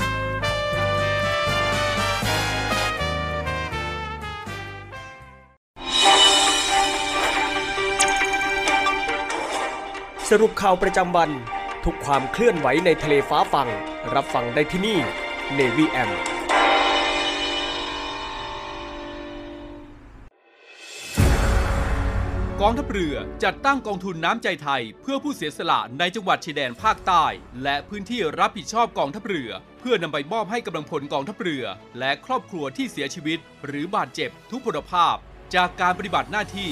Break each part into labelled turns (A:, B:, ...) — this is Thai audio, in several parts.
A: 2563
B: สรุปข่าวประจำวัน ทุกความเคลื่อนไหวในทะเลฟ้าฟัง รับฟังได้ที่นี่ Navy M
A: กองทัพเรือจัดตั้งกองทุนน้ำใจไทย เพื่อผู้เสียสละในจังหวัดชายแดนภาคใต้ และพื้นที่รับผิดชอบกองทัพเรือ เพื่อนำไปมอบให้กำลังพลกองทัพเรือ และครอบครัวที่เสียชีวิต หรือบาดเจ็บทุกพลภาพ จากการปฏิบัติหน้าที่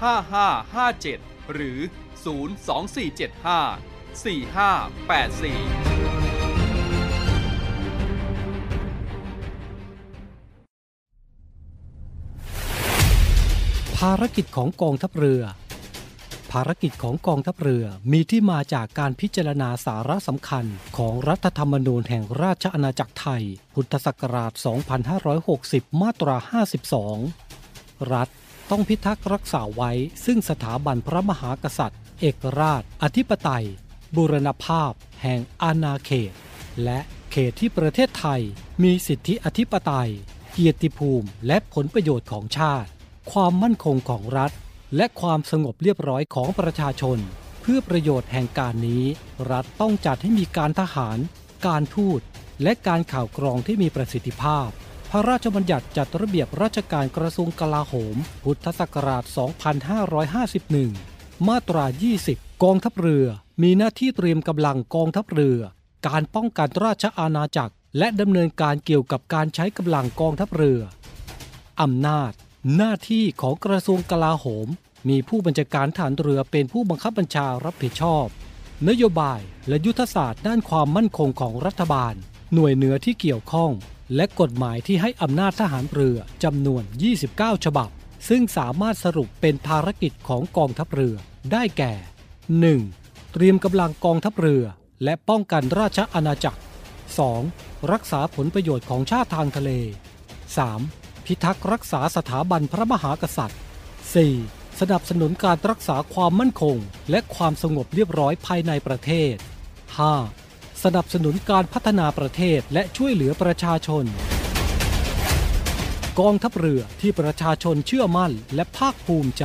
A: 5557 หรือ 02475 4584
C: ภารกิจของกองทัพเรือ ภารกิจของกองทัพเรือมีที่มาจากการพิจารณาสาระสำคัญของรัฐธรรมนูญแห่งราชอาณาจักรไทย พุทธศักราช 2560 มาตรา 52 รัฐ ต้องพิทักษ์รักษาไว้ ซึ่งสถาบันพระมหากษัตริย์ เอกราช อธิปไตย บูรณภาพ แห่งอาณาเขต และเขตที่ประเทศไทย มีสิทธิอธิปไตย เกียรติภูมิ และผลประโยชน์ของชาติ ความมั่นคงของรัฐ และความสงบเรียบร้อยของประชาชน เพื่อประโยชน์แห่งการนี้ รัฐต้องจัดให้มีการทหาร การทูตและการข่าวกรองที่มีประสิทธิภาพ พระราชบัญญัติจัดระเบียบราชการกระทรวงกลาโหม พุทธศักราช 2551 มาตรา 20 กองทัพเรือ มีหน้าที่เตรียมกำลังกองทัพเรือ การป้องกันราชอาณาจักร และดำเนินการเกี่ยวกับการใช้กำลังกองทัพเรือ อำนาจ หน้าที่ของกระทรวงกลาโหม มีผู้บัญชาการฐานเรือเป็นผู้บังคับบัญชารับผิดชอบ นโยบายและยุทธศาสตร์ด้านความมั่นคงของรัฐบาล หน่วยเหนือที่เกี่ยวข้อง และกฎหมายที่ให้อำนาจทหารเรือจำนวน 29 ฉบับ ซึ่งสามารถสรุปเป็นภารกิจของกองทัพเรือ ได้แก่ 1. เตรียมกำลังกองทัพเรือ และป้องกันราชอาณาจักร 2. รักษาผลประโยชน์ของชาติทางทะเล 3. พิทักษ์รักษาสถาบันพระมหากษัตริย์ 4. สนับสนุนการรักษาความมั่นคง และความสงบเรียบร้อยภายในประเทศ 5. สนับสนุนการพัฒนาประเทศและช่วยเหลือประชาชน กองทัพเรือที่ประชาชนเชื่อมั่นและภาคภูมิใจ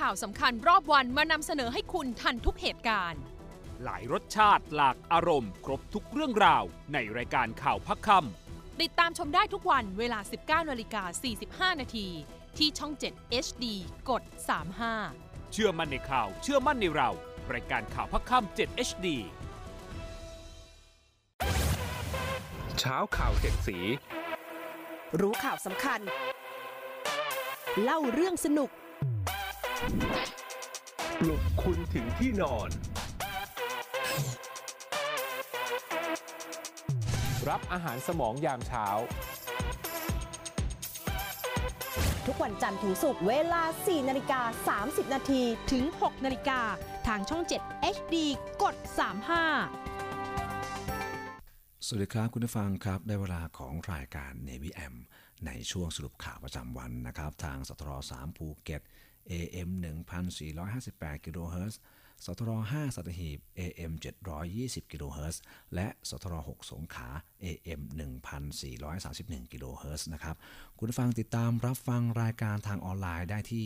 D: ข่าวสำคัญรอบวันมานำเสนอให้คุณทันทุกเหตุการณ์
E: หลายรสชาติหลากอารมณ์ ครบทุกเรื่องราว ในรายการข่าวพักค
D: ติดตามชมได้ทุกวันเวลา 19นาฬิกา45 นาทีที่ช่อง 7 HD กด 35ำ
E: เชื่อมั่นในข่าว เชื่อมั่นในเรา รายการข่าวพักคำ7 HD
F: เช้าข่าวเจ็ดสี
G: รู้ข่าวสำคัญ เล่าเรื่องสนุก
F: ปลุกคุณถึงที่นอน รับอาหารสมองยามเช้า
G: ทุกวันจันทร์ถึงศุกร์เวลา 4 นาฬิกา 30 นาที
D: ถึง 6 นาฬิกา ทางช่อง 7 HD กด 35
H: สวัสดีครับคุณผู้ฟังครับ ได้เวลาของรายการ Navy M ในช่วงสรุปข่าวประจำวันนะครับ ทางสตร3ภูเก็ต AM 1458กิโลเฮิรตซ์สตร5สัตหีบ AM 720กิโลเฮิรตซ์และสตร6สงขา AM 1431กิโลเฮิรตซ์นะครับ คุณฟังติดตามรับฟังรายการทางออนไลน์ได้ที่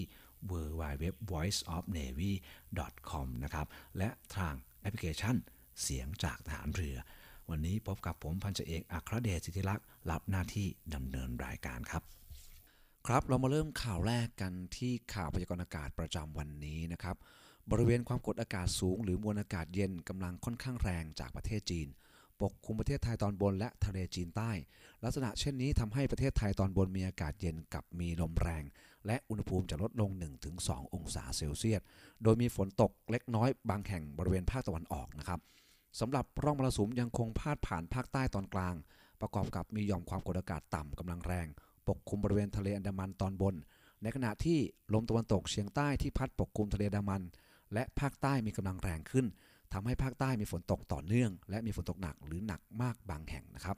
H: www.voiceofnavy.com นะครับและทางแอปพลิเคชันเสียงจากทหารเรือ วันนี้พบกับผมพันจเอกอัครเดชสิทธิลักษ์รับหน้าที่ดำเนินรายการครับ ครับเรามาเริ่มข่าวแรกกันที่ข่าวพยากรณ์อากาศประจำวันนี้นะครับ บริเวณความกดอากาศสูง หรือมวลอากาศเย็นกำลังค่อนข้างแรงจากประเทศจีน ปกคลุมประเทศไทยตอนบนและทะเลจีนใต้ ลักษณะเช่นนี้ทำให้ประเทศไทยตอนบนมีอากาศเย็นกับมีลมแรง และอุณหภูมิจะลดลง 1-2 องศาเซลเซียส โดยมีฝนตกเล็กน้อยบางแห่งบริเวณภาคตะวันออกนะครับสำหรับร่องมรสุมยังคงพาดผ่านภาคใต้ตอนกลาง ประกอบกับมีหย่อมความกดอากาศต่ำกำลังแรง ปกคลุมบริเวณทะเลอันดามันตอนบน ในขณะที่ลมตะวันตกเฉียงใต้ที่พัดปกคลุมทะเลอันดามัน และภาคใต้มีกำลังแรงขึ้นทำให้ภาคใต้มีฝนตกต่อเนื่อง และมีฝนตกหนักหรือหนักมากบางแห่งนะครับ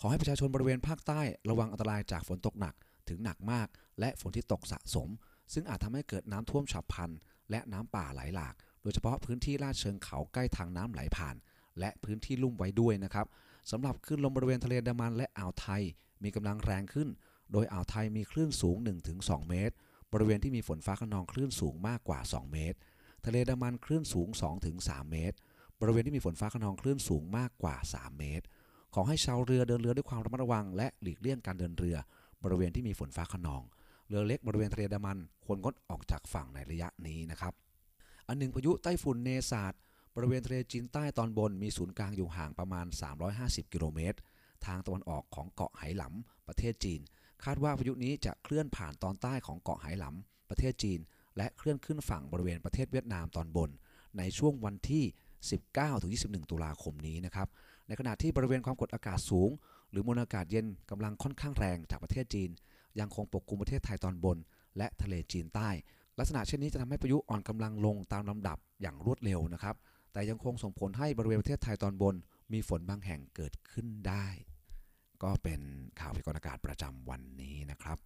H: ขอให้ประชาชนบริเวณภาคใต้ระวังอันตรายจากฝนตกหนักถึงหนักมาก และฝนที่ตกสะสม ซึ่งอาจทำให้เกิดน้ำท่วมฉับพลัน และน้ำป่าไหลหลาก โดยเฉพาะพื้นที่ลาดเชิงเขาใกล้ทางน้ำไหลผ่าน และพื้นที่ลุ่มไว้ด้วยนะครับสำหรับคลื่นลมบริเวณทะเลอันดามันและอ่าวไทย มีกำลังแรงขึ้น โดยอ่าวไทยมีคลื่นสูง 1-2 เมตร บริเวณที่มีฝนฟ้าขนองคลื่นสูงมากกว่า 2 เมตร ทะเลดามันคลื่นสูง 2-3 เมตร บริเวณที่มีฝนฟ้าขนองคลื่นสูงมากกว่า 3 เมตร ขอให้ชาวเรือเดินเรือด้วยความระมัดระวัง และหลีกเลี่ยงการเดินเรือ บริเวณที่มีฝนฟ้าขนอง เรือเล็กบริเวณทะเลดามันควรงดออกจากฝั่งในระยะนี้นะครับ อันหนึ่งพายุไต้ฝุ่นเนซาดบริเวณทะเลจีนใต้ตอนบนมีศูนย์กลางอยู่ห่างประมาณ 350 กิโลเมตร ทางตะวันออกของเกาะไหหลำประเทศจีน คาดว่าพายุนี้จะเคลื่อนผ่านตอนใต้ของเกาะไหหลำประเทศจีน และเคลื่อนขึ้นฝั่งบริเวณประเทศเวียดนามตอนบน ในช่วงวันที่ 19-21 ตุลาคมนี้นะครับ ในขณะที่บริเวณความกดอากาศสูง หรือมวลอากาศเย็นกำลังค่อนข้างแรงจากประเทศจีน ยังคงปกคลุมประเทศไทยตอนบน และทะเลจีนใต้ ลักษณะเช่นนี้จะทำให้พายุอ่อนกำลังลงตามลำดับอย่างรวดเร็วนะครับ แต่ยังคงส่งผลให้บริเวณประเทศไทยตอนบน มีฝนบางแห่งเกิดขึ้นได้ ก็เป็นข่าวพยากรณ์อากาศประจำวันนี้นะครับ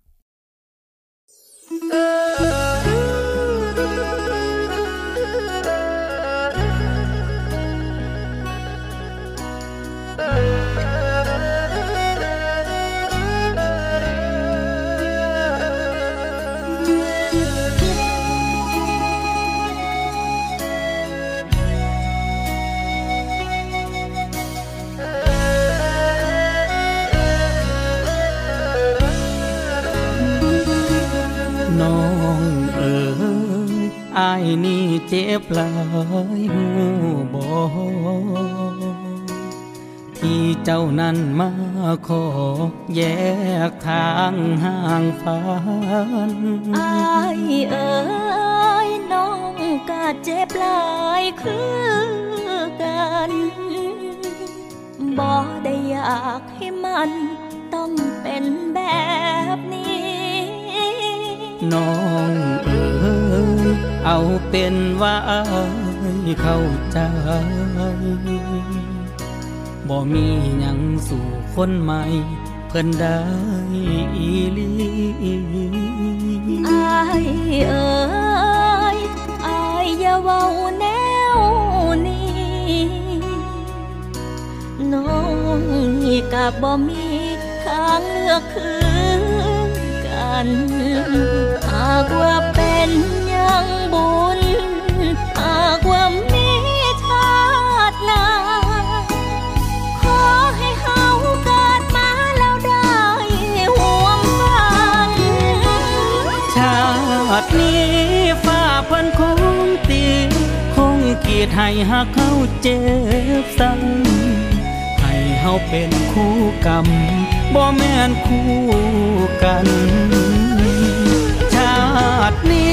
I: เจ็บหลายหูบอ
J: ที่เจ้านั้นมาขอแยกทางห่างฝัน
K: อายเอ๋ยน้องกาเจ็บลายคือกันบ่ได้อยากให้มันต้องเป็นแบบนี้
J: น้องเอ๋ยเอา เป็นว่าอายเข้าใจบ่มีหยังสู่คนใหม่ เพิ่นได้อีลี
K: อายเอ๋ยอายอย่าเว้าแนวนี้น้องนี่กับบ่มีทางเลือกคือกันหากว่าเป็น หยังบุญ หากว่ามีชาติหน้าขอให้เฮาเกิดมาแล้วได้ห่วมฝัน
J: ชาตินี้ฟ้าเพิ่นคงตีคงกีดให้หักเขาเจ็บซ้ำให้เฮาเป็นคู่กรรมบ่แม่นคู่กัน ชาตินี้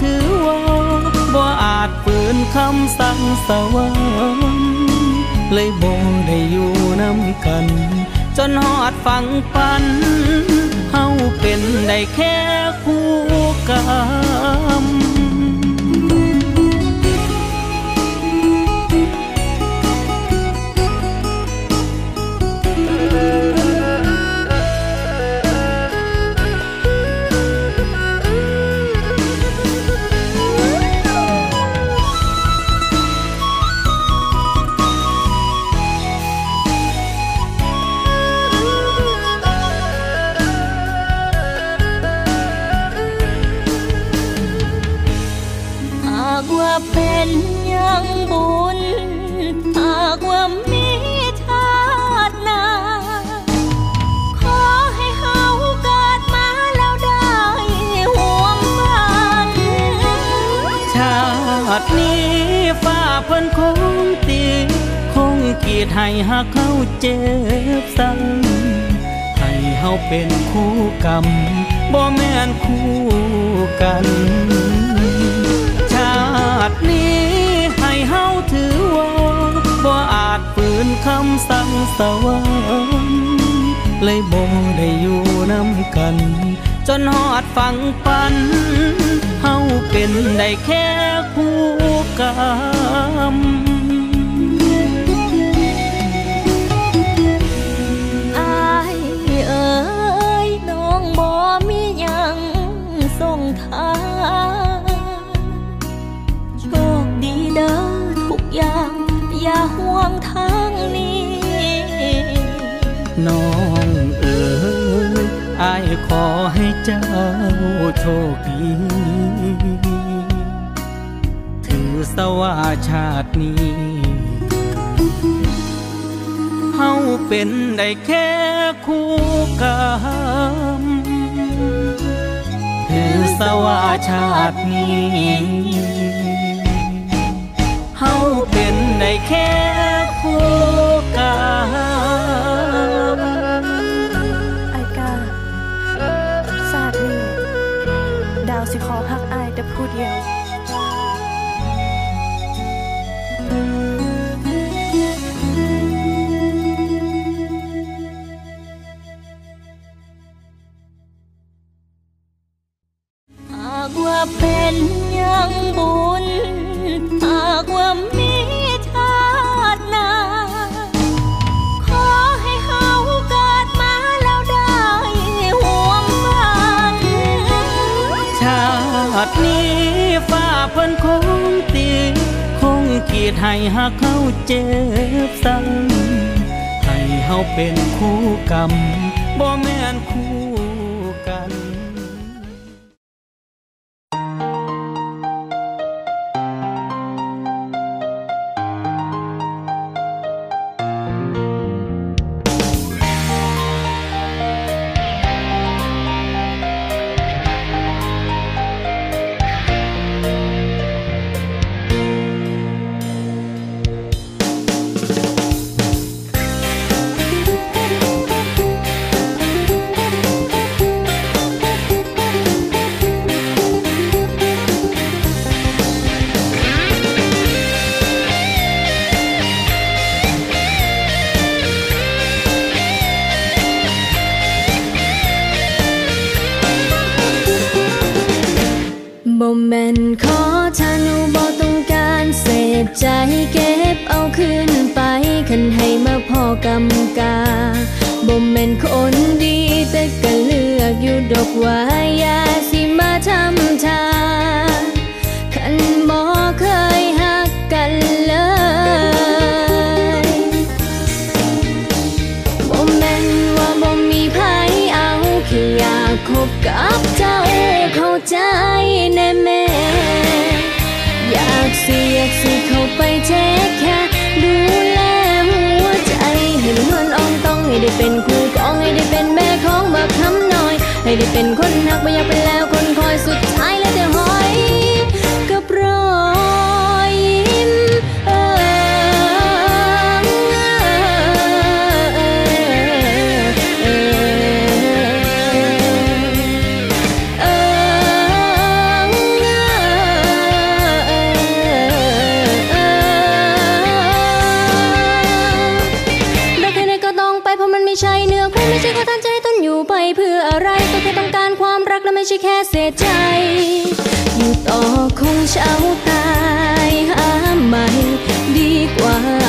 J: ถือว่าบ่อาจฝืนคำสั่งสวรรค์เลยบ่ได้อยู่น้ำกัน จนหอดฟังปันเฮาเป็นได้แค่คู่กรรม
K: ด
J: ให้หักเขาเจ็บซ้ำให้เฮาเป็นคู่กรรมบ่แม่นคู่กัน ชาตินี้ให้เฮาถือว่าบ่อาจฝืนคำสั่งสวรรค์เลยบ่ได้อยู่น้ำกัน จนหอดฟังปันเฮาเป็นได้แค่คู่กรรม
K: ส่งทางโชคดีเด้อทุกอย่าง อย่าห่วงทางนี้
J: น้องเอ๋ยอายขอให้เจ้าโชคดีถือสว่าชาตินี้เฮาเป็นได้แค่คู่กรรมือสวาชาตินี้เฮาเป็นในแค่คู่กรรม
L: ไอกาศาสตร์นี้ดาวสิขอพักอายแต่ผู้เดียว
K: เป็นยังบุญหากว่ามีชาติหน้าขอให้เฮาเกิดมาแล้วได้ห่วมฝัน
J: ชาตินี้ฟ้าเพิ่นคงตีคงกีดให้หักเขาเจ็บซ้ำให้เฮาเป็นคู่กรรมบ่แม่
M: ว่าอย่าสิมาทำทาคันบ่เคยหักกันเลยบ่แม่นว่าบ่มีไผเอาแค่อยากคบกับเจ้าเข้าใจแน่แม่ อยากสิอยากสิเข้าไปเท ไม่ได้เป็นคนหักไม่อยากเป็นแล้ว แค่เสียใจ อยู่ต่อคงเช้าตายหาใหม่ดีกว่า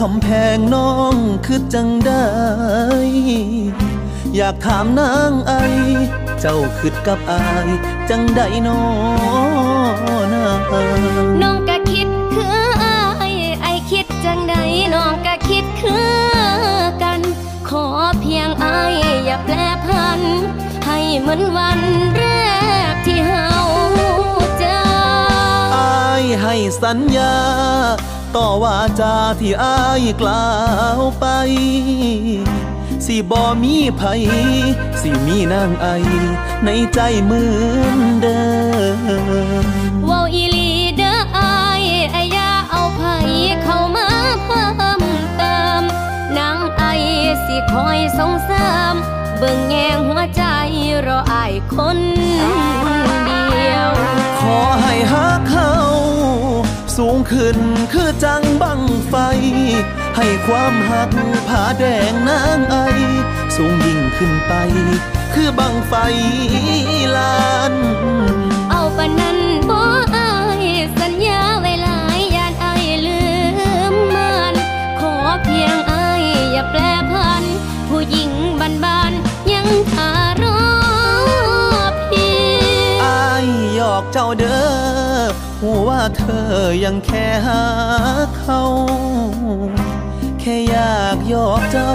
M: คำแพ
I: งน้องคือจังได้ อยากถามนางไอ เจ้าคิดกับอาย จังได้นอนาง
M: น้องก็คิดคืออายไอคิดจังใดน้องก็คิดคือกัน ขอเพียงอายอย่าแปลพัน ให้เหมือนวันแรก
I: ให้สัญญา ต่อว่าจาที่อายกล่าวไป สิบ่มีไผสิมีนางไอ ในใจเหมือนเดิม
M: เว้าอีลีเด้ออายไอ้อยาเอาไผเข้ามาเพิ่มเติมนางไอสิคอยสงเสริมเบิ่งแงงหัวใจรออายคน
I: สูงขึ้นคือจังบังไฟ ให้ความหักผาแดงนางไอ สูงยิ่งขึ้นไป คือคือบังไฟลาน
M: เอาปานนั้นบ่อายสัญญาไว้หลายยานอายลืมมันขอเพียงอายอย่าแปรพัน ผู้หญิงบ้านๆยังทารอพี่
I: อายหยอกเจ้าเด้อ หัวว่าเธอยังแค่หาเขา แค่อยากหยอกเจ้า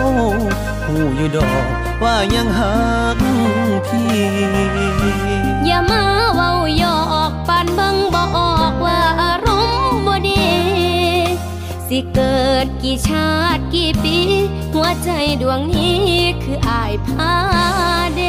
I: หูอยู่ดอกว่ายังหักพี่
M: อย่ามาเว้าหยอกปานเบิ่งบออกว่าอารมณ์บ่ดี สิเกิดกี่ชาติกี่ปี หัวใจดวงนี้คืออายพาเด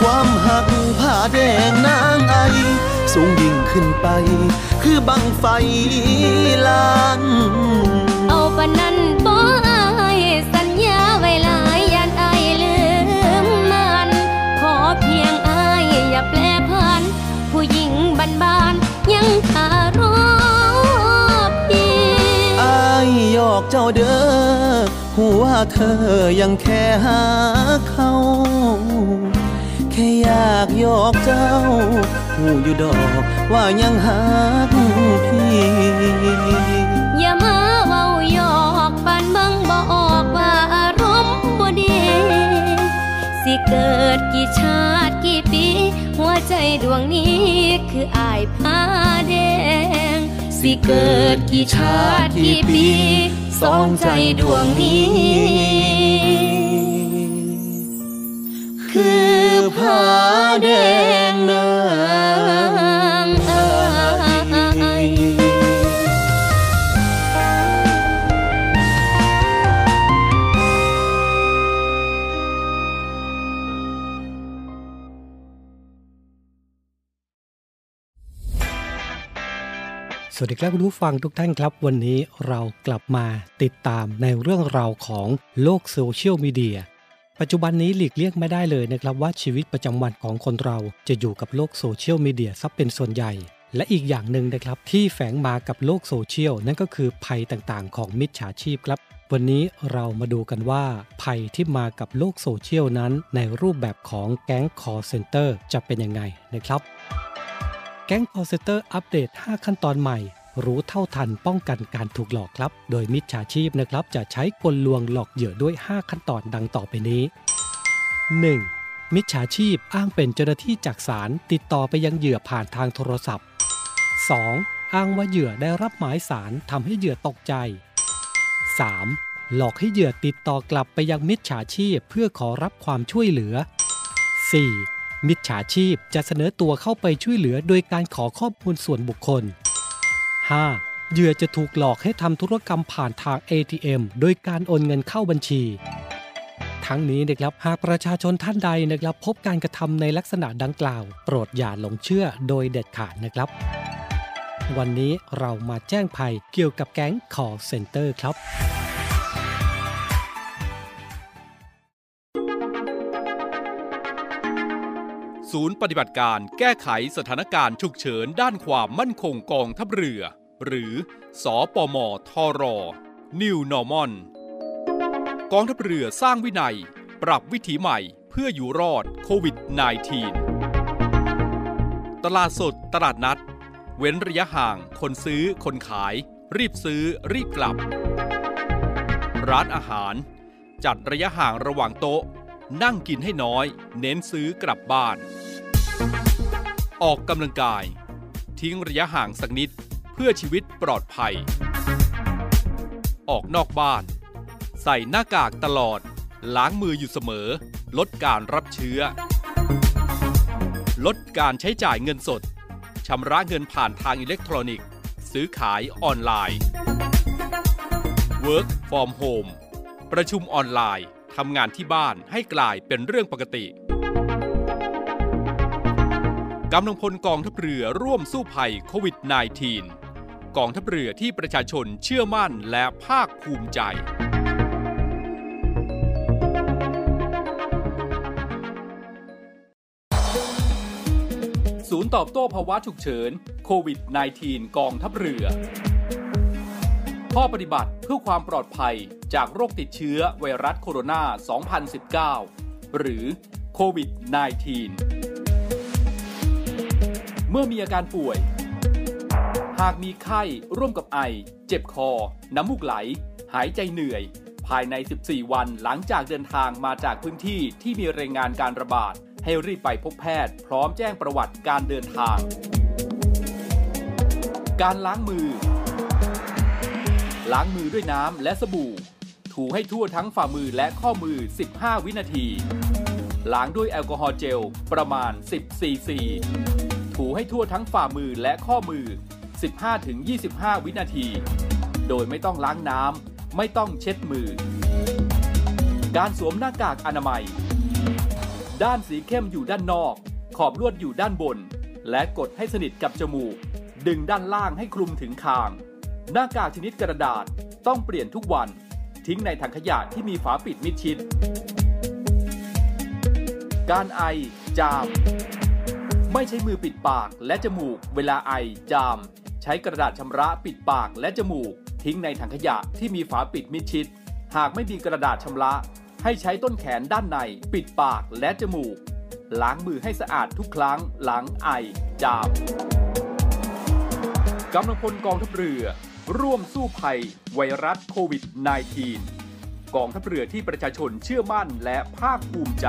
I: ความหักผ้าแดงนางไอ สูงยิ่งขึ้นไป คือบังไฟลาน
M: เอาปานนั้นบ่อายสัญญาไว้หลายยานอายลืมมัน ขอเพียงอายอย่าแปรพัน ผู้หญิงบ้านๆยังคารอพี่
I: อายหยอกเจ้าเด้อหัวาเธอยังแค่หาเขาแค่อยากหยอกเจ้าหูอยู่ดอกว่ายังหักพี่
M: อย่ามาเว้าหยอกปานเบิ่งบอกว่าอารมณ์บ่ดี สิเกิดกี่ชาติกี่ปี หัวใจดวงนี้คืออายพาแดง สิเกิดกี่ชาติกี่ปี สองใจดวงนี้ แดงนางเอ้ย
C: สวัสดีครับคุณผู้ฟังทุกท่านครับ วันนี้เรากลับมาติดตามในเรื่องราวของโลกโซเชียลมีเดีย ปัจจุบันนี้หลีกเลี่ยงไม่ได้เลยนะครับว่าชีวิตประจำวันของคนเราจะอยู่กับโลกโซเชียลมีเดียซะเป็นส่วนใหญ่ และอีกอย่างหนึ่งนะครับที่แฝงมากับโลกโซเชียลนั่นก็คือภัยต่างๆ ของมิจฉาชีพครับวันนี้เรามาดูกันว่า ภัยที่มากับโลกโซเชียลนั้น ในรูปแบบของแก๊งคอลเซ็นเตอร์จะเป็นยังไงนะครับ แก๊ง call center อัปเดต 5 ขั้นตอนใหม่ รู้เท่าทันป้องกันการถูกหลอกครับ โดยมิจฉาชีพนะครับจะใช้กลลวงหลอกเหยื่อด้วย 5 ขั้นตอนดังต่อไปนี้ 1. มิจฉาชีพอ้างเป็นเจ้าหน้าที่จากศาลติดต่อไปยังเหยื่อผ่านทางโทรศัพท์ 2. อ้างว่าเหยื่อได้รับหมายสารทำให้เหยื่อตกใจ 3. หลอกให้เหยื่อติดต่อกลับไปยังมิจฉาชีพเพื่อขอรับความช่วยเหลือ 4. มิจฉาชีพจะเสนอตัวเข้าไปช่วยเหลือโดยการขอข้อมูลส่วนบุคคล 5. เหยื่อจะถูกหลอกให้ทำธุรกรรมผ่านทาง ATM โดยการโอนเงินเข้าบัญชี ทั้งนี้นะครับหากประชาชนท่านใดนะครับ พบการกระทำในลักษณะดังกล่าว โปรดอย่าหลงเชื่อโดยเด็ดขาดนะครับ วันนี้เรามาแจ้งภัยเกี่ยวกับแก๊ง call center ครับ
A: ศูนย์ปฏิบัติการแก้ไขสถานการณ์ฉุกเฉินด้านความมั่นคงกองทัพเรือ หรือสอปมทร New Normal กองทัพเรือสร้างวินัย ปรับวิถีใหม่เพื่ออยู่รอดโควิด -19 ตลาดสดตลาดนัด เว้นระยะห่างคนซื้อคนขาย รีบซื้อรีบกลับ ร้านอาหาร จัดระยะห่างระหว่างโต๊ะ นั่งกินให้น้อย เน้นซื้อกลับบ้าน ออกกำลังกาย ทิ้งระยะห่างสักนิด เพื่อชีวิตปลอดภัย ออกนอกบ้าน ใส่หน้ากากตลอด ล้างมืออยู่เสมอ ลดการรับเชื้อ ลดการใช้จ่ายเงินสดชำระเงินผ่านทางอิเล็กทรอนิกส์ ซื้อขายออนไลน์ Work from Home ประชุมออนไลน์ทำงานที่บ้านให้กลายเป็นเรื่องปกติกำลังพลกองทัพเรือร่วมสู้ภัยโควิด -19 กองทัพเรือที่ประชาชนเชื่อมั่นและภาคภูมิใจ ศูนย์ตอบโต้ภาวะฉุกเฉินโควิด -19 กองทัพเรือ ข้อปฏิบัติเพื่อความปลอดภัยจากโรคติดเชื้อไวรัสโคโรนา 2019 หรือโควิด -19 เมื่อมีอาการป่วย หากมีไข้ร่วมกับไอ เจ็บคอ น้ำมูกไหล หายใจเหนื่อย ภายใน 14 วันหลังจากเดินทางมาจากพื้นที่ที่มีรายงานการระบาด ให้รีบไปพบแพทย์ พร้อมแจ้งประวัติการเดินทาง การล้างมือ ล้างมือด้วยน้ำและสบู่ ถูให้ทั่วทั้งฝ่ามือและข้อมือ 15 วินาที ล้างด้วยแอลกอฮอล์เจลประมาณ 10 ซีซีถูให้ทั่วทั้งฝ่ามือและข้อมือ 15-25 วินาที โดยไม่ต้องล้างน้ำ ไม่ต้องเช็ดมือ การสวมหน้ากากอนามัย ด้านสีเข้มอยู่ด้านนอก ขอบลวดอยู่ด้านบน และกดให้สนิทกับจมูก ดึงด้านล่างให้คลุมถึงคาง หน้ากากชนิดกระดาษต้องเปลี่ยนทุกวัน ทิ้งในถังขยะที่มีฝาปิดมิดชิด การไอ จาม ไม่ใช้มือปิดปากและจมูกเวลาไอ จาม ช้กระดาษชำระปิดปากและจมูก ทิ้งในถังขยะที่มีฝาปิดมิดชิด หากไม่มีกระดาษชำระ ให้ใช้ต้นแขนด้านใน ปิดปากและจมูก ล้างมือให้สะอาดทุกครั้งหลังไอ จามกำลังพลกองทัพเรือ ร่วมสู้ภัย ไวรัสโควิด -19 กองทัพเรือที่ประชาชนเชื่อมั่นและภาคภูมิใจ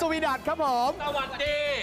N: สวีดัตครับผม
O: สวัสดี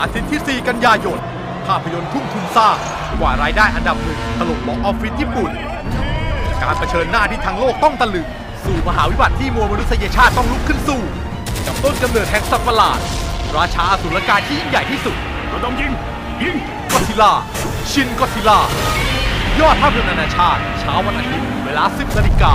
P: อาทิตย์ที่ 4 กันยายน ภาพยนตร์ทุ่มทุนสร้างกว่ารายได้อันดับหนึ่งถล่มบ็อกออฟฟิศญี่ปุ่น การเผชิญหน้าที่ทั้งโลกต้องตะลึง สู่มหาวิบัติที่มวลมนุษยชาติต้องลุกขึ้นสู้ กับต้นกำเนิดแห่งสัตว์ประหลาด ราชาอสุรกายที่ยิ่งใหญ่ที่สุดราต้องยิงยิงก็ซิล่าชินก็ซิล่ายอดภาพยนตร์นานาชาติเช้าวันอาทิตย์เวลา 10นาฬิกา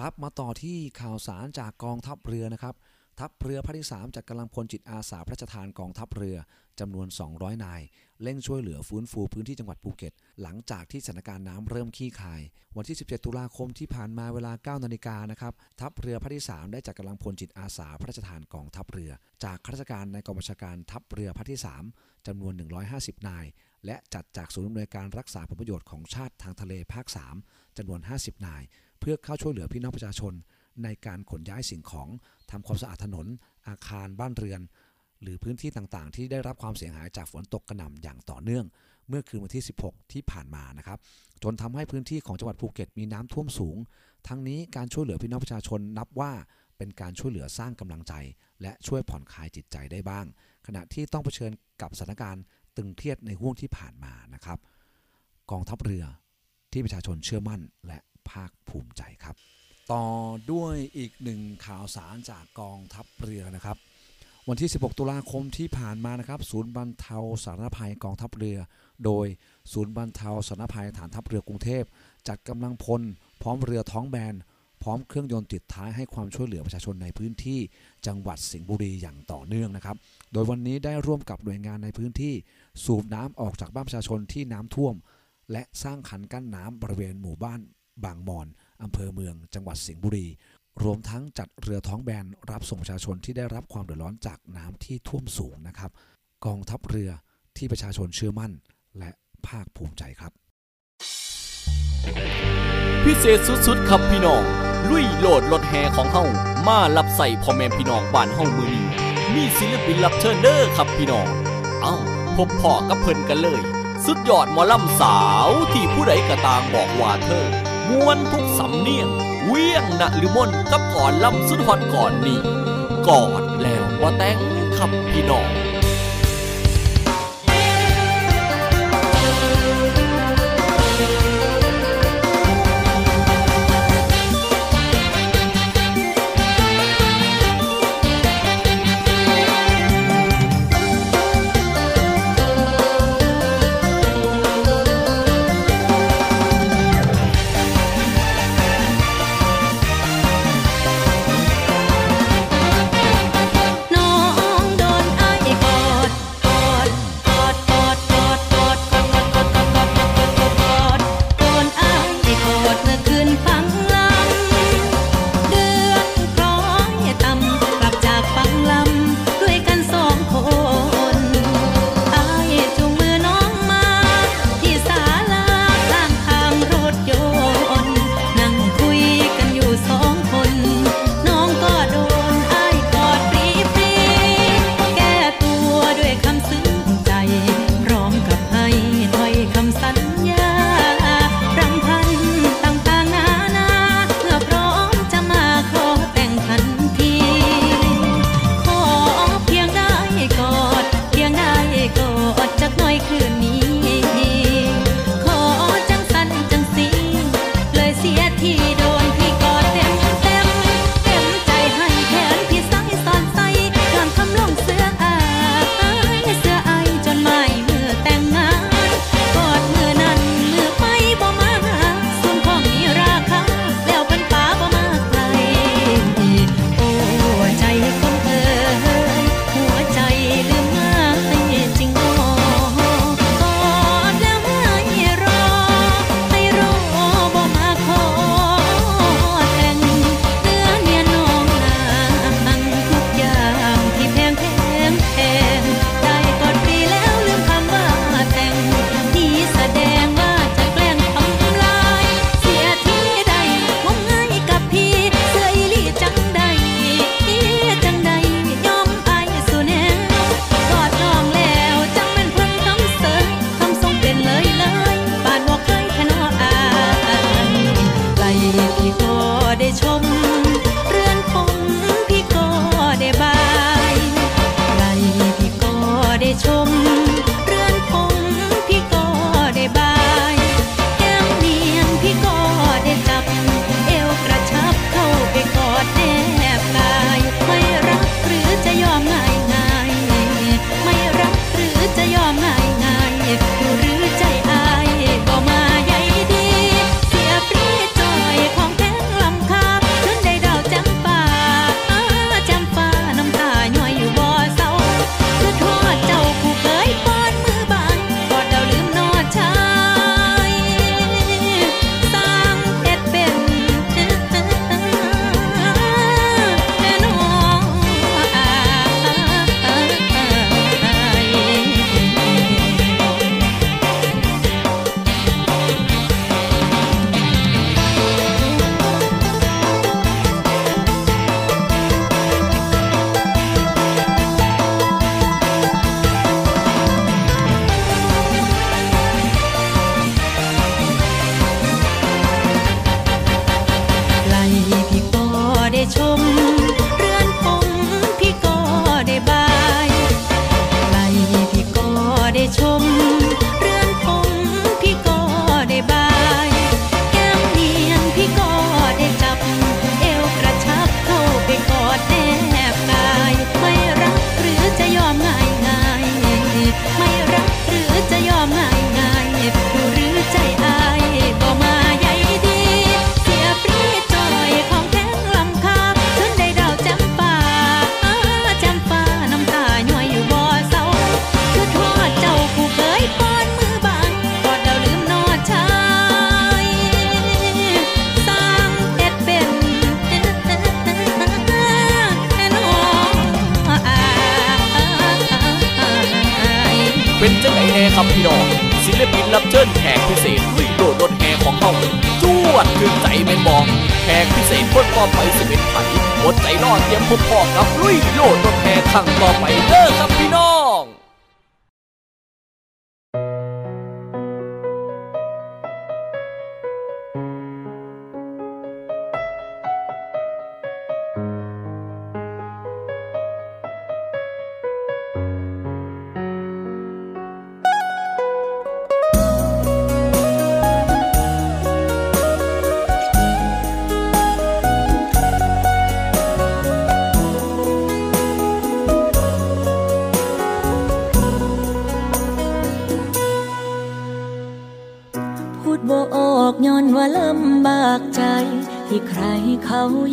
H: ครับมาต่อที่ข่าวสารจากกองทัพเรือนะครับ ทัพเรือภาคที่ 3จัดกำลังพลจิตอาสาพระราชทานกองทัพเรือจำนวน 200 นายเร่งช่วยเหลือฟื้นฟูพื้นที่จังหวัดภูเก็ต หลังจากที่สถานการณ์น้ำเริ่มขี้คาย วันที่ 17 ตุลาคมที่ผ่านมาเวลา 9 นาฬิกานะครับ ทัพเรือภาคที่ 3 ได้จัดกำลังพลจิตอาสาพระราชทานกองทัพเรือ จากข้าราชการในกองบัญชาการทัพเรือภาคที่ 3จำนวน 150 นาย และจัดจากศูนย์อำนวยการรักษาผลประโยชน์ของชาติทางทะเลภาค 3จำนวน 50 นาย เพื่อเข้าช่วยเหลือพี่น้องประชาชน ในการขนย้ายสิ่งของทำความสะอาดถนน อาคารบ้านเรือน หรือพื้นที่ต่างๆ ที่ได้รับความเสียหายจากฝนตกกระหน่ำอย่างต่อเนื่อง เมื่อคืนวันที่ 16 ที่ผ่านมานะครับ จนทำให้พื้นที่ของจังหวัดภูเก็ตมีน้ำท่วมสูง ทั้งนี้การช่วยเหลือพี่น้องประชาชนนับว่าเป็นการช่วยเหลือสร้างกำลังใจ และช่วยผ่อนคลายจิตใจได้บ้าง ขณะที่ต้องเผชิญกับสถานการณ์ตึงเครียดในห่วงที่ผ่านมานะครับ กองทัพเรือที่ประชาชนเชื่อมั่นและ ภาคภูมิใจครับ ต่อด้วยอีกหนึ่งข่าวสารจากกองทัพเรือนะครับ วันที่ 16 ตุลาคมที่ผ่านมานะครับ ศูนย์บรรเทาสาธารณภัยกองทัพเรือ โดยศูนย์บรรเทาสาธารณภัยฐานทัพเรือกรุงเทพ จัดกำลังพล พร้อมเรือท้องแบนพร้อมเครื่องยนต์ติดท้ายให้ความช่วยเหลือประชาชนในพื้นที่จังหวัดสิงห์บุรีอย่างต่อเนื่องนะครับ โดยวันนี้ได้ร่วมกับหน่วยงานในพื้นที่สูบน้ำออกจากบ้านประชาชนที่น้ำท่วม และสร้างคันกั้นน้ำบริเวณหมู่บ้าน บางมอนอำเภอเมือง จังหวัดสิงห์บุรี รวมทั้งจัดเรือท้องแบนรับส่งประชาชนที่ได้รับความเดือดร้อนจากน้ำที่ท่วมสูงนะครับ กองทัพเรือที่ประชาชนเชื่อมั่น และภาคภูมิใจครับ
Q: พิเศษสุดๆครับพี่น้องลุยโหลดรถแห่ของเฮามารับใส่พ่อแม่พี่น้องบ้านเฮามือนี้มีศิลปินรับเชิญเด้อครับพี่น้อง เอ้าพบพ่อกับเพิ่นกันเลย สุดยอดหมอลำสาวที่ผู้ใดก็ต่างบอกว่าเธอ มวนทุกสำเนียง เวียงนะหรือมนกับก่อนลำสุดฮอนก่อนนี้กอดแล้วว่าแต่งขับพี่น้อง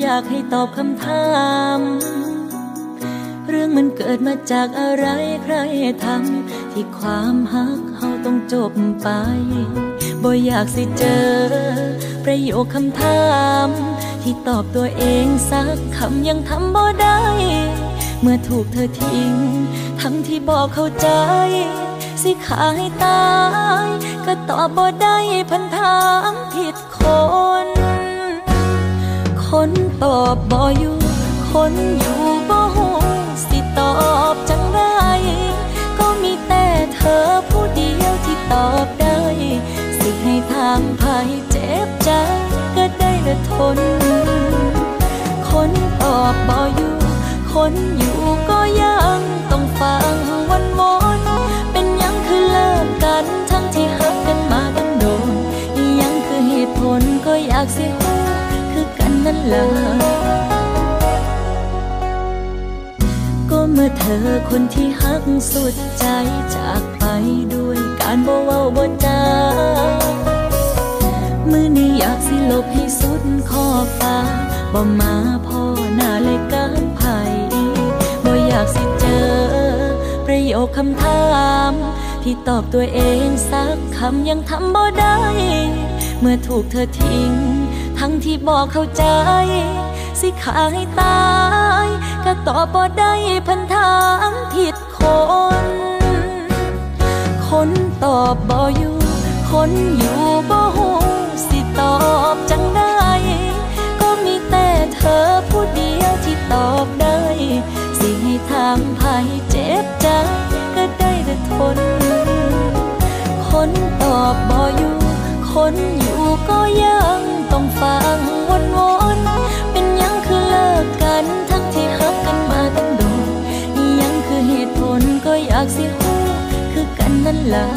Q: อ
K: ยากให้ตอบคำถาม เรื่องมันเกิดมาจากอะไรใครทำที่ความฮักเขาต้องจบไปบ่อยากสิเจอ ประโยคคำถาม ที่ตอบตัวเองสักคำยังทำบ่ได้ เมื่อถูกเธอทิ้ง ทั้งที่บอกเข้าใจ สิขาให้ตาย ก็ตอบบ่ได้พันถามผิดคน คนตอบบ่อยู่ คนอยู่บ่หูสิตอบจังไร ก็มีแต่เธอผู้เดียวที่ตอบได้ สิให้ทางภัยเจ็บใจก็ได้ละทน คนตอบบ่อยู่ คนอยู่ก็ยังต้องฟังวันมนเป็นยังคือเลิกกันทั้งที่หักกันมาตั้งโดนยังคือเหตุผลก็อยากสิรู้ นนั่นล่ะก็เมื่อเธอคนที่หักสุดใจจากไปด้วยการบ่เว้าบ่จามือนี้อยากสิลบให้สุดขอบฟ้าบ่มาพ่อหน้าเลยการไผ่บ่อยากสิเจอ ประโยคคำถามที่ตอบตัวเองสักคำยังทำบ่ได้ เมื่อถูกเธอทิ้ง ที่บอกเข้าใจ สิขาให้ตาย ก็ตอบบ่ได้พันถามผิดคน คนตอบบ่อยู่ คนอยู่บ่หูสิตอบจังได้ ก็มีแต่เธอผู้เดียวที่ตอบได้ สิให้ทางภัยเจ็บใจก็ได้แต่ทน คนตอบบ่อยู่ คนอยู่ก็ยังต้องฟังวนวนๆเป็นยังคือเลิกกันทั้งที่ฮักกันมาตั้งโดนอีหยังคือเหตุผลก็อยากสิฮู้คือกันนั่นล่ะ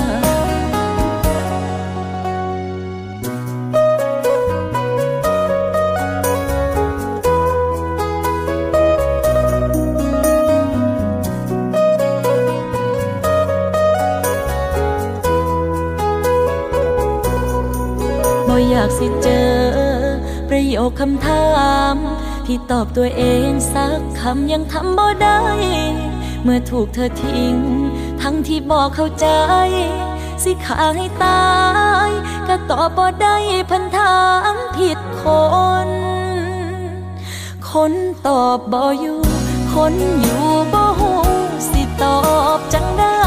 K: สิเจอ ประโยคคำถามที่ตอบตัวเองสักคำยังทำบ่ได้ เมื่อถูกเธอทิ้ง ทั้งที่บอกเข้าใจ สิขาให้ตาย ก็ตอบบ่ได้พันถามผิดคน คนตอบบ่อยู่ คนอยู่บ่หูสิตอบจังได้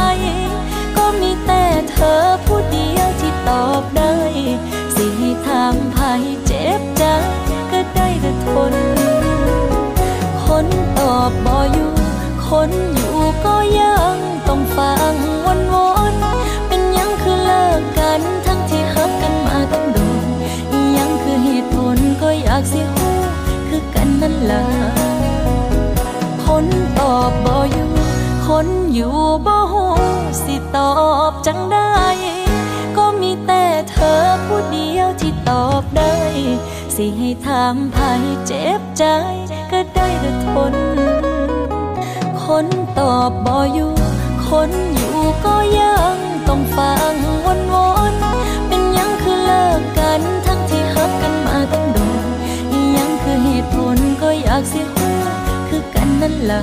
K: ก็มีแต่เธอผู้เดียวที่ตอบได้ ทางภัยเจ็บใจก็ได้แต่ทน คนตอบบ่อยู่ คนอยู่ก็ยังต้องฟังวนวนๆเป็นยังคือเลิกกันทั้งที่หักกันมาตั้งโดนยังคือเหตุผลก็อยากสิฮู้คือกันนั่นล่ะคนตอบบ่อยู่ คนอยู่บ่หูสิตอบจังได้ สิให้ทางภัยเจ็บใจ ก็ได้แต่ทน คนตอบบ่อยู่ คนอยู่ก็ยังต้องฟังวนวนๆเป็นยังคือเลิกกันทั้งที่หักกันมาตั้งโดนยังคือเหตุผลก็อยากสิฮู้คือกันนั่นล่ะ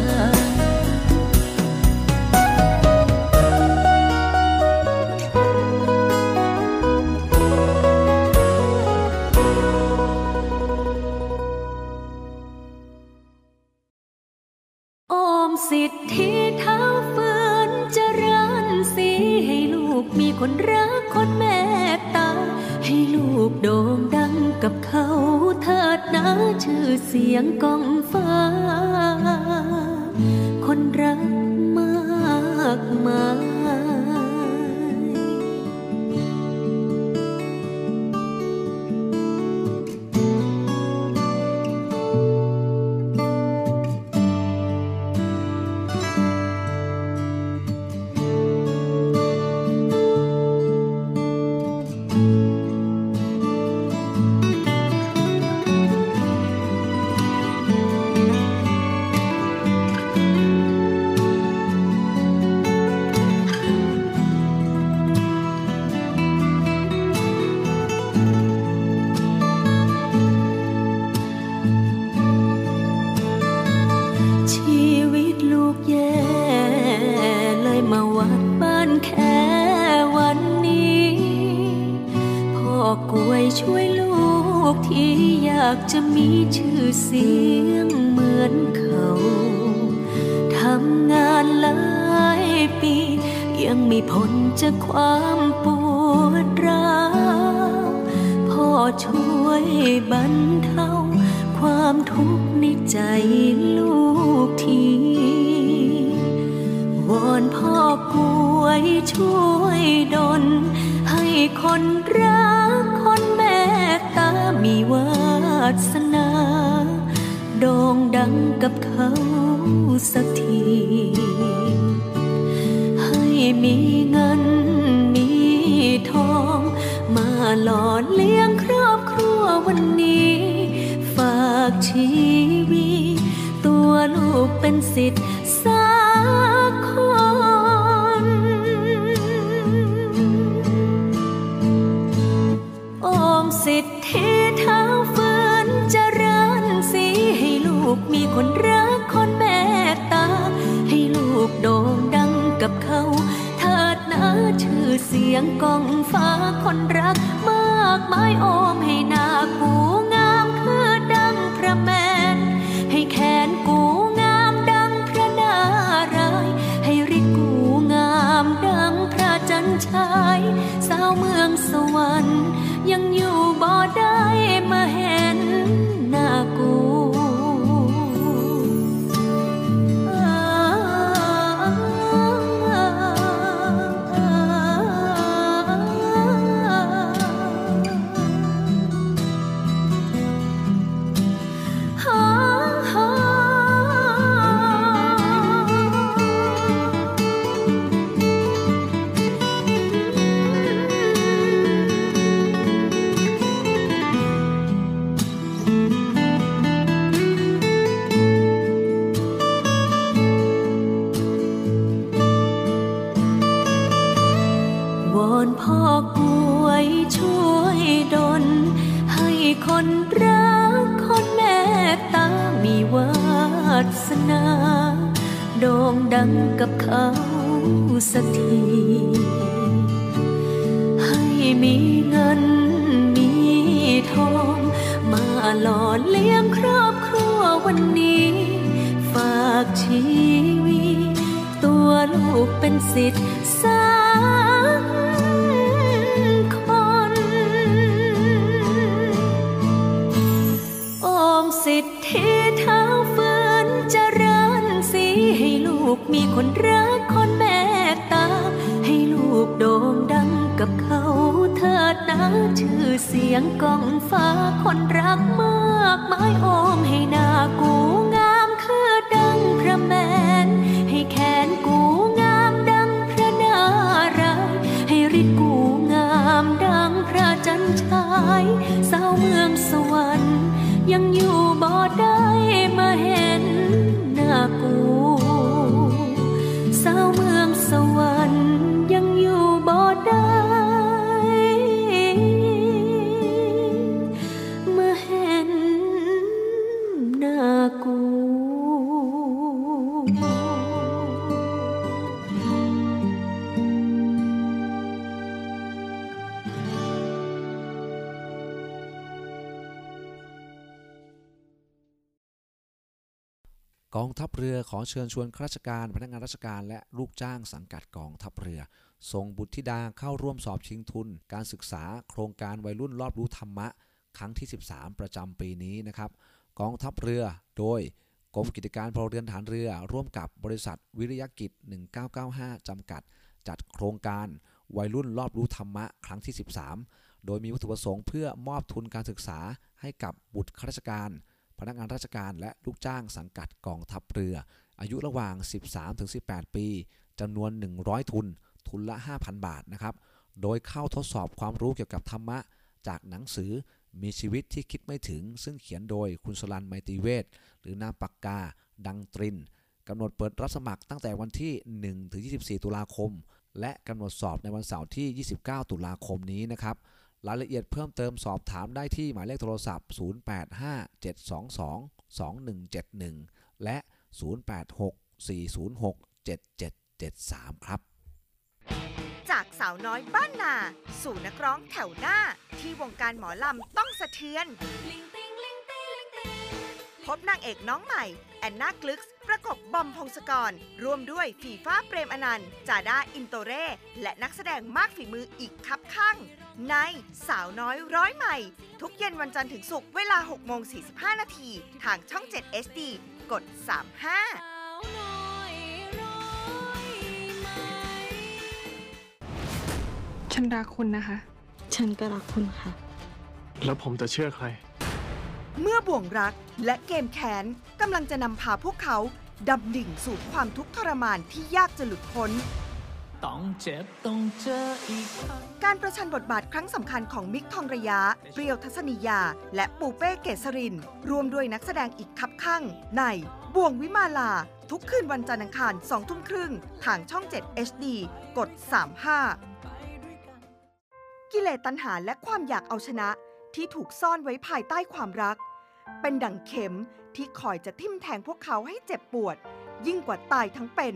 R: เสี
S: ยงกองฟ้า ยังมีผลจากความปวดร้าวพ่อช่วยบรรเทาความทุกข์ในใจลูกทีวอนพ่อกล้วยช่วยดลให้คนรักคนแม่ตามีวาสนาโด่งดังกับเขาสักที มีเงินมีทอง มาหล่อเลี้ยงครอบครัววันนี้ ฝากชีวิตตัวลูกเป็นสิทธิ์สักคนโอมสิทธิ์เท้าฝืนเริญสีให้ลูกมีคนรัก สียงกองฟ้าคนรักมากมายโอมให้หน้ากูงามคือดังพระแมน ให้แขนกูงามดังพระนารายให้ริดกูงามดังพระจันทร์ฉายสาวเมืองสวรรค์ยังอยู่บ่ได้
H: ขอเชิญชวนข้าราชการ พนักงานราชการและลูกจ้างสังกัดกองทัพเรือ ส่งบุตรธิดาเข้าร่วมสอบชิงทุน การศึกษาโครงการวัยรุ่นรอบรู้ธรรมะ ครั้งที่ 13 ประจำปีนี้นะครับ กองทัพเรือโดยกรมกิจการพลเรือนฐานเรือ ร่วมกับบริษัทวิริยกิจ 1995 จำกัด จัดโครงการวัยรุ่นรอบรู้ธรรมะ ครั้งที่ 13 โดยมีวัตถุประสงค์เพื่อมอบทุนการศึกษาให้กับบุตรข้าราชการ พนักงานราชการและลูกจ้างสังกัดกองทัพเรือ อายุระหว่าง 13-18 ปีจำนวน 100 ทุน ทุนละ 5,000 บาทนะครับ โดยเข้าทดสอบความรู้เกี่ยวกับธรรมะ จากหนังสือมีชีวิตที่คิดไม่ถึง ซึ่งเขียนโดยคุณสลันไมตรีเวทหรือนามปากกา ดังตรินกำหนดเปิดรับสมัครตั้งแต่วันที่1-24 ตุลาคม และกำหนดสอบในวันเสาร์ที่ 29 ตุลาคมนี้นะครับ รายละเอียดเพิ่มเติมสอบถามได้ที่หมายเลขโทรศัพท์ 0857222171 และ 0864067773 ครับ
T: จากสาวน้อยบ้านนา สู่นักร้องแถวหน้า ที่วงการหมอลำต้องสะเทือน พบนางเอกน้องใหม่ แอนนากลึกส์ประกบบอมพงศกร ร่วมด้วยฟีฟ้าเปรมอนันต์จาด้าอินโตเร่ และนักแสดงมากฝีมืออีกคับข้าง ในสาวน้อยร้อยใหม่ ทุกเย็นวันจันทร์ถึงศุกร์เวลา6โมง45 นาที ทางช่อง 7 HD กด 35
L: ฉันรักคุณนะคะ
U: ฉันก็รักคุณค่ะ
V: แล้วผมจะเชื่อใคร
T: เมื่อบ่วงรักและเกมแค้นกำลังจะนำพาพวกเขาดำดิ่งสู่ความทุกข์ทรมานที่ยากจะหลุดพ้น
K: ต้องเจ็บต้องเจออีกครั้ง
T: การประชันบทบาทครั้งสำคัญของมิกทองระยะ เปรียวทัศนียา และปูเป้เกษริน รวมด้วยนักแสดงอีกคับข้างในบ่วงวิมาลา ทุกคืนวันจันทร์อังคาร2ทุ่มครึ่ง ทางช่อง 7 HD กด 35 กิเลสตัณหาและความอยากเอาชนะที่ถูกซ่อนไว้ภายใต้ความรัก เป็นดั่งเข็มที่คอยจะทิ่มแทงพวกเขาให้เจ็บปวด ยิ่งกว่าตายทั้งเป็น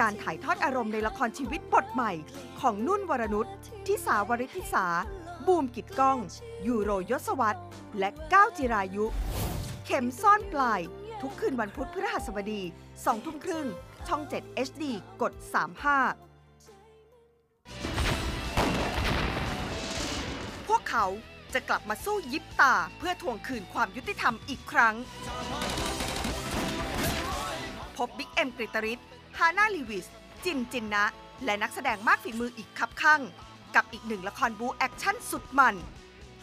T: การถ่ายทอดอารมณ์ในละครชีวิตบทใหม่ ของนุ่นวรนุชทิสาวริธิสา บูมกิดก้อง ยูโรยศวัตรและก้าวจิรายุ เข็มซ่อนปลาย ทุกคืนวันพุธพฤหัสบดี2ทุ่มครึ่ง ช่อง 7 HD กด 35 พวกเขาจะกลับมาสู้ยิบตาเพื่อทวงคืนความยุติธรรมอีกครั้ง พบบิ๊กเอ็มกฤตฤทธิ์ฮาน่าลีวิส จินจินนะ และนักแสดงมากฝีมืออีกคับคั่ง กับอีกหนึ่งละครบู๊ action สุดมัน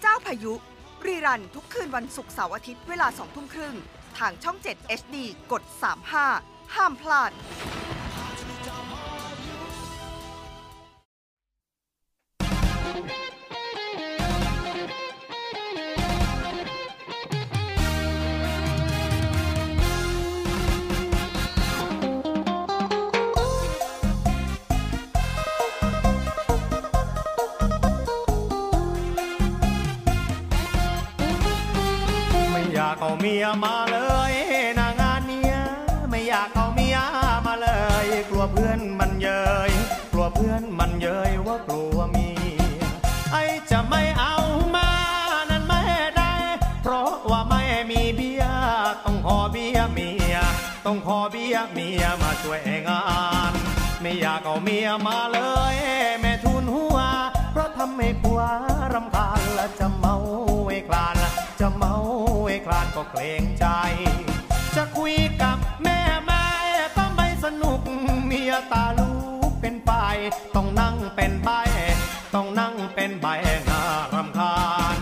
T: เจ้าพายุ rerun ทุกคืนวันศุกร์เสาร์อาทิตย์เวลา2ทุ่มครึ่ง ทางช่อง 7 HD กด 35 ห้ามพลาด
W: เมียมาเลยนางานเนี้ยไม่อยากเอาเมียมาเลย กลัวเพื่อนมันเยยกลัวเพื่อนมันเยยว่ากลัวเมียไอจะไม่เอามานั้นไม่ได้ เพราะว่าไม่มีเบียต้องขอเบียเมีย ต้องขอเบียเมียมาช่วยงาน ไม่อยากเอาเมียมาเลย ก็เกรงใจ จะคุยกับแม่แม่ก็ไม่สนุก เมียตาลูกเป็นไป ต้องนั่งเป็นใบ ต้องนั่งเป็นใบน่ารำคาญ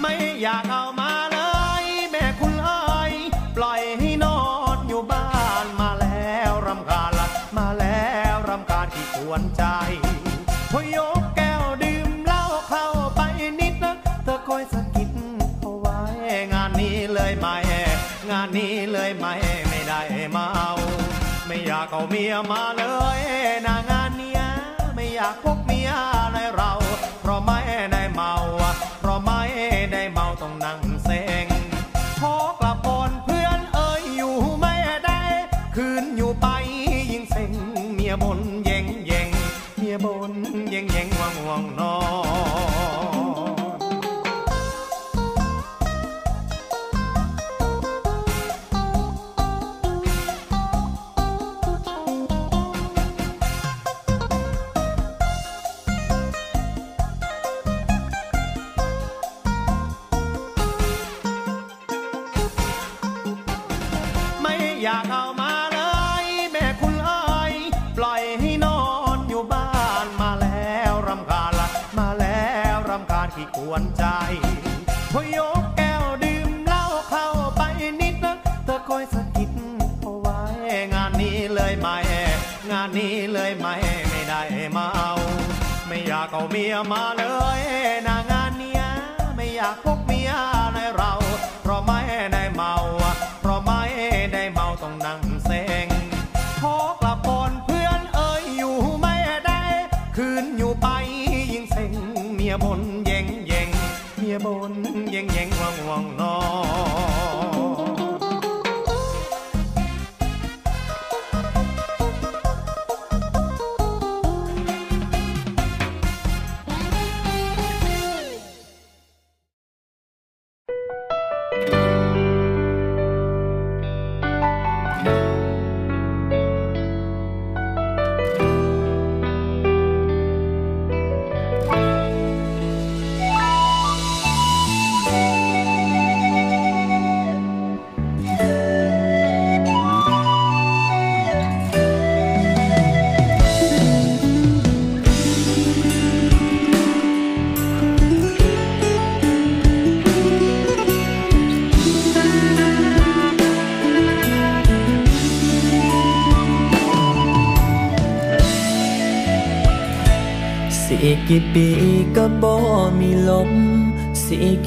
W: ไม่อยากเอา นี้เลยไม่ไม่ได้เมา ไม่อยากเอาเมียมาเลยนา วรใจพอยกแก้วดื่มเหล้าเข้าไปนิดนะเธอคอยสะกิดเอาไว้ งานนี้เลยไม่ งานนี้เลยไม่ไม่ได้มาเอา ไม่อยากเอาเมียมาเลยนางานเนี้ยไม่อยากพกเมียในเรา เพราะไม่ได้เมา เพราะไม่ได้เมาต้องนั่ง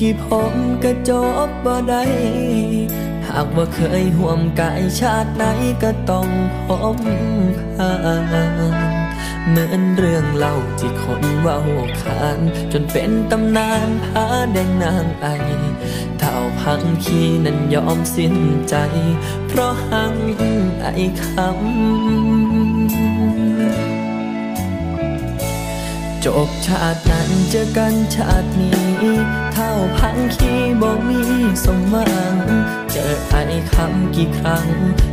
J: สิกี่ผมก็จบบ่ได้หากว่าเคยห่วมกายชาติไหนก็ต้องพบผ่านเหมือนเรื่องเล่าที่คนเว้าขาน จนเป็นตำนานผาแดงนางไอเท่าพังคีนั้นยอมสิ้นใจ เพราะหังไอคำจบชาตินั้นเจอกันชาตินี้ เท่าพังคีบ่มีสมหวัง เจอไอ้คำกี่ครั้ง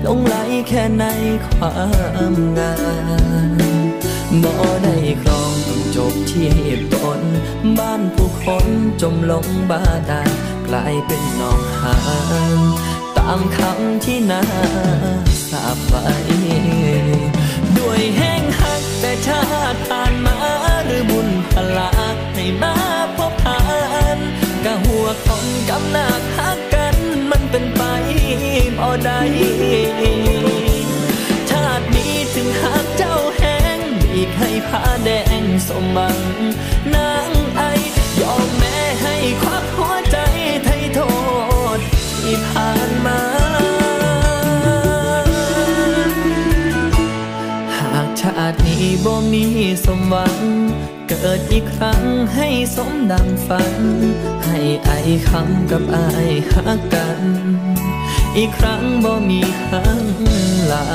J: ลงไหลแค่ในความงามบ่ได้ครองต้องจบที่เหตุผลบ้านผู้คนจมลงบาดาลกลายเป็นนองหานตามคำที่นาสาบไว้ด้วยแห้งหักแต่ชาติผ่านมาหรือบุญพลาให้มาพบ ผ่านกะหัวคนกำนักหักกัน มันเป็นไปบ่ได้ชาตินี้ถึงหักเจ้าแห้งอีกให้ผ้าแดงสมบังนางไอยอมแม่ให้ควักหัวใจไทยโทษที่ผ่านมาหากชาตินี้บ่มีสมหวัง เกิดอีกครั้งให้สมดังฝัน ให้ไอคำกับไอหักกัน อีกครั้งบ่มีหังลา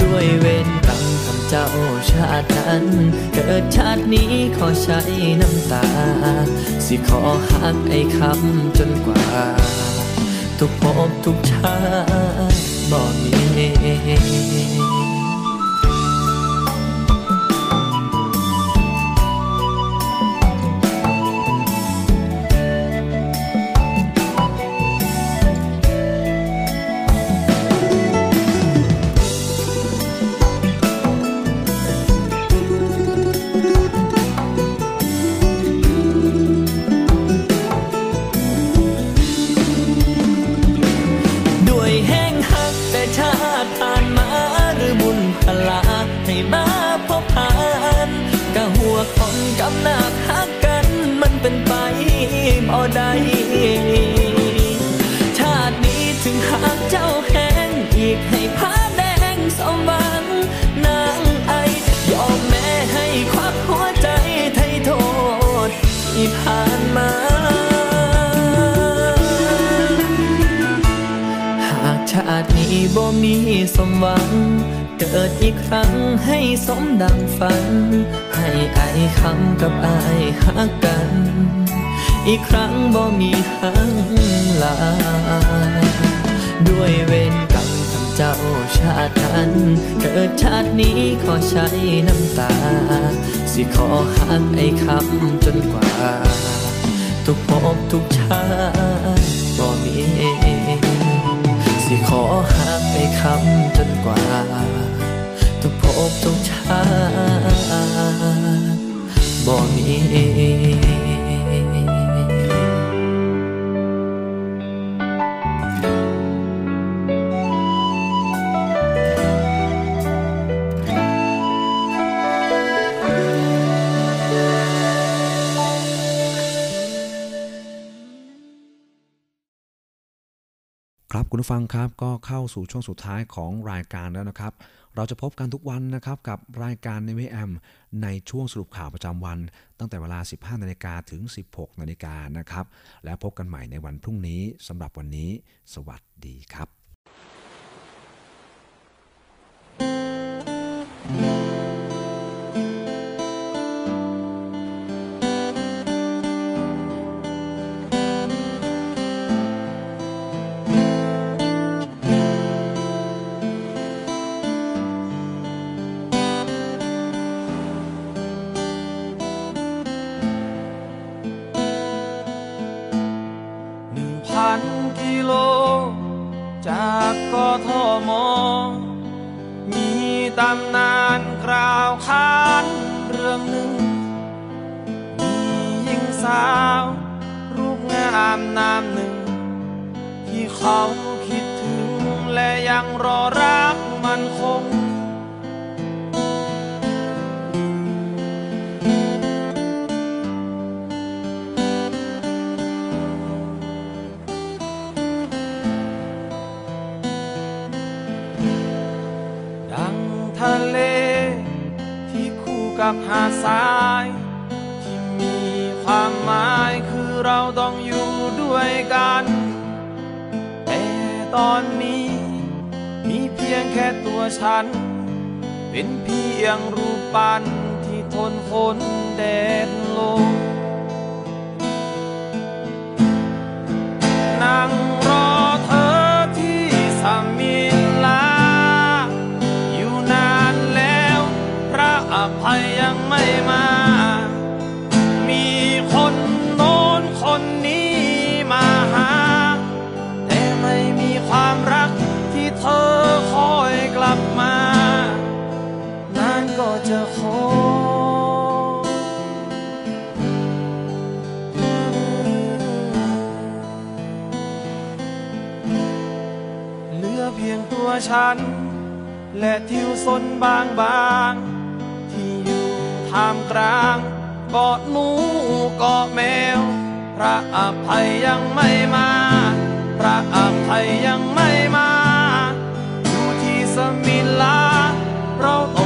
J: ด้วยเวรกรรมคำเจ้าชาตินั้น เกิดชาตินี้ขอใช้น้ำตา สิขอหักไอคำจนกว่า ทุกภพทุกชาติบ่มี บ่มีสมหวัง เกิดอีกครั้งให้สมดังฝัน ให้ไอคำกับไอหักกัน อีกครั้งบ่มีหังลา ด้วยเวรกรรมทำเจ้าชาตินั้นเกิดชาตินี้ขอใช้น้ำตา สิขอหักไอคำจนกว่า ทุกภพทุกชาติบ่มี หักไปคำจนกว่า ทุกภพทุกชาติบ่มี
H: คุณผู้ฟังครับก็เข้าสู่ช่วงสุดท้ายของรายการแล้วนะครับ เราจะพบกันทุกวันนะครับกับรายการในเวแอมในช่วงสรุปข่าวประจำวัน ตั้งแต่เวลา 15 นาฬิกาถึง 16 นาฬิกานะครับ แล้วพบกันใหม่ในวันพรุ่งนี้สำหรับวันนี้ สวัสดีครับ
X: โล จากกทม มีตำนานกล่าวขานเรื่องหนึ่ง มีหญิงสาว รูปงามนามหนึ่ง ที่เขาคิดถึงและยังรอรักมันคง กับหาดทราย ที่มีความหมายคือเราต้องอยู่ด้วยกัน แต่ตอนนี้ มีเพียงแค่ตัวฉัน เป็นเพียงรูปปั้นที่ทนฝนแดดลมนั่ง ฉัน และทิวสนบางบางๆที่อยู่ท่ามกลางเกาะหนูเกาะแมว พระอภัยยังไม่มา พระอภัยยังไม่มา อยู่ที่สมิลาเราต้อง